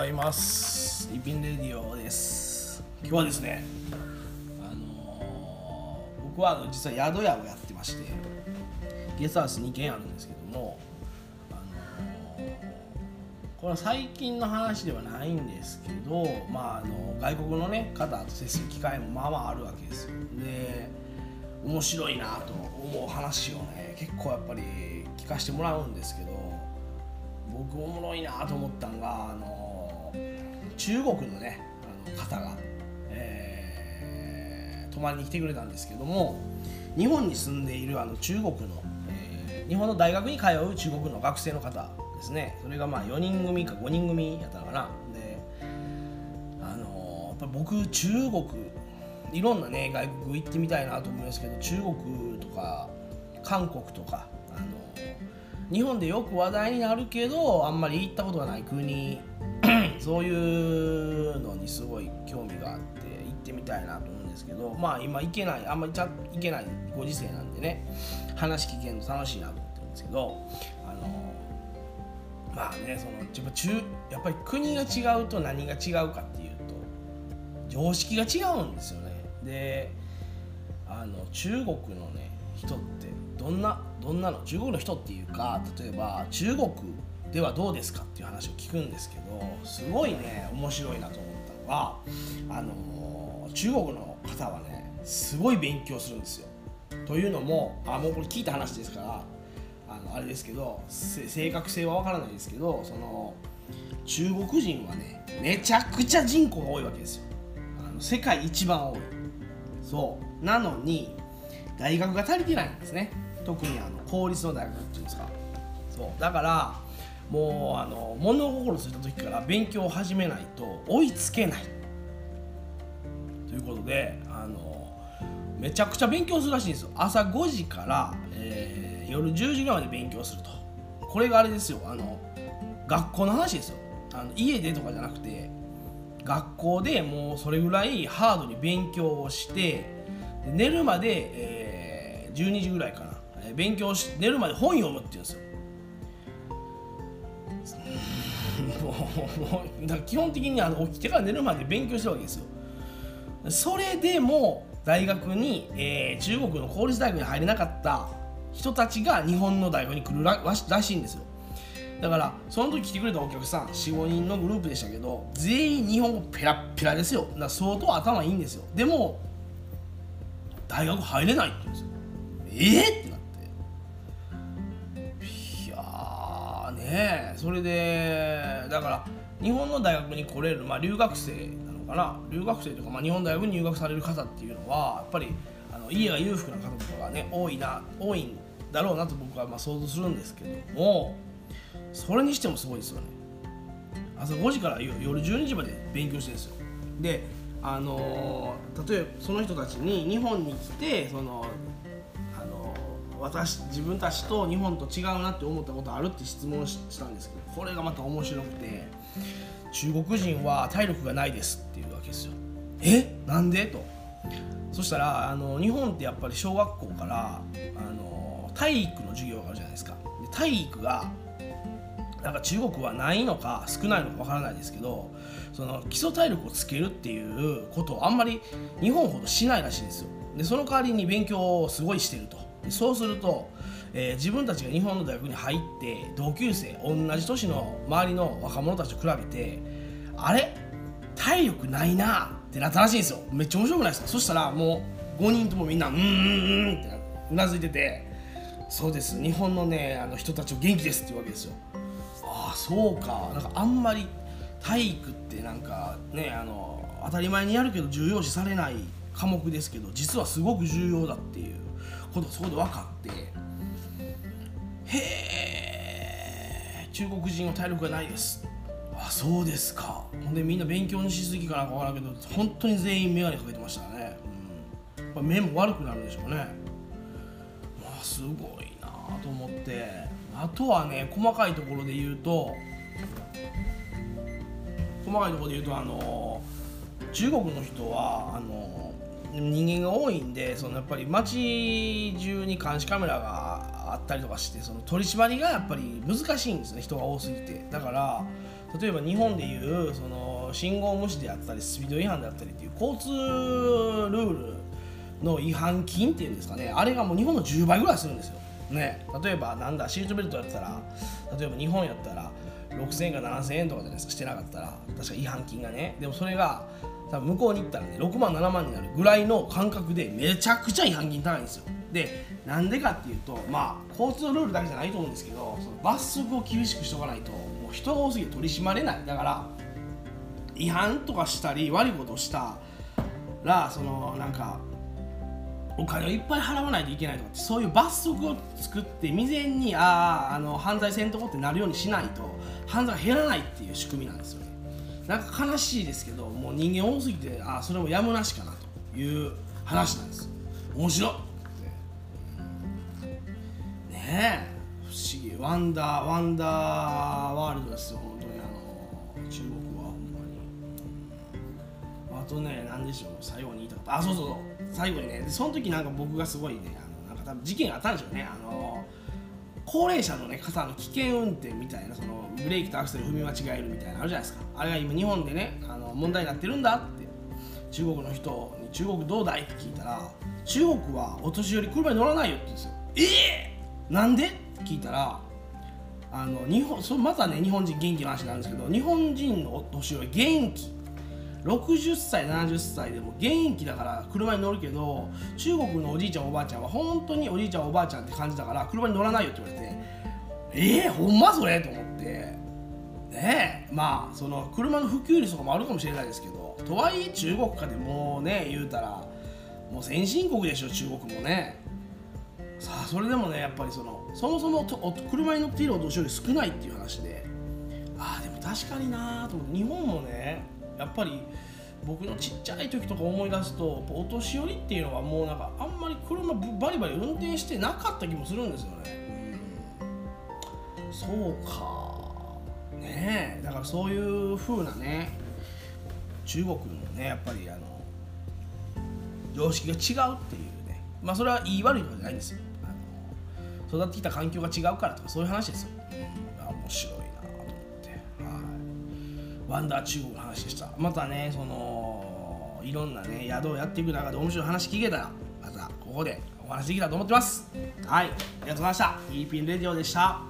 ざいます。リピンレディオです。今日はですねあのー僕はあの実は宿屋をやってましてゲストハウス2軒あるんですけどもあのーこれは最近の話ではないんですけど、まあ、あの外国の、ね、方と接する機会もまあまああるわけですよ。で面白いなと思う話をね結構やっぱり聞かせてもらうんですけど僕おもろいなと思ったのがあの中国のねあの方が、えー泊まりに来てくれたんですけども日本に住んでいるあの中国の、えー日本の大学に通う中国の学生の方ですね。それがまあ4人組か5人組やったのかな。であのやっぱ僕中国いろんなね外国行ってみたいなと思いますけど中国とか韓国とかあの日本でよく話題になるけどあんまり行ったことがない国そういうのにすごい興味があって行ってみたいなと思うんですけどまあ今行けないあんまり行けないご時世なんでね話聞けるの楽しいなと思ってるんですけどあのまあねそのやっぱ中やっぱり国が違うと何が違うかっていうと常識が違うんですよね。であの中国のね人ってどんなどんなの？中国の人っていうか例えば中国ではどうですかっていう話を聞くんですけどすごいね面白いなと思ったのがあの中国の方はねすごい勉強するんですよ。というのもあもうこれ聞いた話ですからあのあれですけどせ正確性は分からないですけどその中国人はねめちゃくちゃ人口が多いわけですよ。あの世界一番多い。そうなのに大学が足りてないんですね特にあの公立の大学っていうんですかそうだからもうあの物心ついた時から勉強を始めないと追いつけないということであのめちゃくちゃ勉強するらしいんですよ。朝5時から、えー夜10時ぐらいまで勉強すると。これがあれですよ。あの学校の話ですよ。あの家でとかじゃなくて学校でもうそれぐらいハードに勉強をして寝るまで、えー12時ぐらいかな。勉強し寝るまで本読むっていうんですよ。だ基本的にあの起きてから寝るまで勉強してるわけですよ。それでも大学に、えー中国の公立大学に入れなかった人たちが日本の大学に来るららしいんですよ。だからその時来てくれたお客さん45人のグループでしたけど全員日本語ペラペラですよ。だから相当頭いいんですよ。でも大学入れないって言うんですよ。え、ってなって。ね。えそれでだから日本の大学に来れる、まあ、留学生なのかな。留学生とか、まあ、日本大学に入学される方っていうのはやっぱりあの家が裕福な方とかがね多いな多いんだろうなと僕はま想像するんですけどもそれにしてもすごいですよね。朝5時から夜12時まで勉強してるんですよ。であのー例えばその人たちに日本に来てその私自分たちと日本と違うなって思ったことあるって質問したんですけどこれがまた面白くて中国人は体力がないですっていうわけですよ。え？なんで？と。そしたらあの日本ってやっぱり小学校からあの体育の授業があるじゃないですか。で体育がなんか中国はないのか少ないのかわからないですけどその基礎体力をつけるっていうことをあんまり日本ほどしないらしいんですよ。でその代わりに勉強をすごいしてると。そうすると、えー自分たちが日本の大学に入って同級生同じ年の周りの若者たちと比べてあれ？体力ないなってなったらしいんですよ。めっちゃ面白くないですか？そしたらもう5人ともみんなうんうんうんってうなずいててそうです。日本のねあの人たちを元気ですっていうわけですよ。ああそうか。なんかあんまり体育ってなんかねあの当たり前にやるけど重要視されない科目ですけど実はすごく重要だっていう。ことそこで分かってへえ中国人は体力がないです。あそうですか。ほんでみんな勉強にしすぎかなんか分からんけど本当に全員眼鏡かけてましたね、うん、やっぱ目も悪くなるんでしょうね。まあすごいなと思って。あとはね細かいところで言うと細かいところで言うとあの中国の人はあの人間が多いんでそのやっぱり街中に監視カメラがあったりとかしてその取り締まりがやっぱり難しいんですね。人が多すぎて。だから例えば日本でいうその信号無視であったりスピード違反であったりっていう交通ルールの違反金っていうんですかね。あれがもう日本の10倍ぐらいするんですよ。ね、例えばなんだシートベルトやったら例えば日本やったら6000円か7000円とかじゃないですか。してなかったら。確か違反金がね。でもそれが多分向こうに行ったらね6万7万になるぐらいの感覚でめちゃくちゃ違反金高いんですよ。でなんでかっていうとまあ交通ルールだけじゃないと思うんですけどその罰則を厳しくしとかないともう人が多すぎて取り締まれない。だから違反とかしたり悪いことをしたらそのなんかお金をいっぱい払わないといけないとかってそういう罰則を作って未然にあああの犯罪せんとこってなるようにしないと犯罪が減らないっていう仕組みなんですよね。なんか悲しいですけどもう人間多すぎてあそれもやむなしかなという話なんです。面白っねえ。不思議。ワンダーワンダーワールドですよ本当に。あの中国はほんまに。あとね何でしょう。最後に言いたかった。あそうそうそう。最後にね。その時なんか僕がすごいねあのなんか多分事件があったんでしょうね。あの高齢者の、ね、方の危険運転みたいなそのブレーキとアクセル踏み間違えるみたいなのあるじゃないですか。あれが今日本でねあの問題になってるんだって中国の人に中国どうだいって聞いたら中国はお年寄り車に乗らないよって言うんですよ。ええー、なんで？って聞いたらあの日本そまたね日本人元気の話なんですけど日本人のお年寄り元気。60歳70歳でも元気だから車に乗るけど中国のおじいちゃんおばあちゃんは本当におじいちゃんおばあちゃんって感じだから車に乗らないよって言われてえー、ほんまそれ？と思って。ねえまあその車の普及率とかもあるかもしれないですけどとはいえ中国かでもうね言うたらもう先進国でしょ中国もね。さあそれでもねやっぱりそのそもそもと車に乗っているお年寄り少ないっていう話で。ああでも確かになあと思って。日本もねやっぱり僕のちっちゃい時とか思い出すとお年寄りっていうのはもうなんかあんまり車バリバリ運転してなかった気もするんですよね。うん、そうか。ねえ。だからそういう風なね中国のねやっぱりあの常識が違うっていうね。まあそれはいい悪いことじゃないんですよ。あの育ってきた環境が違うからとかそういう話ですよ、面白い。ワンダー中国の話でした。またねそのいろんなね宿をやっていく中で面白い話聞けたらまたここでお話できたと思ってます。はいありがとうございました。E ピンレディオでした。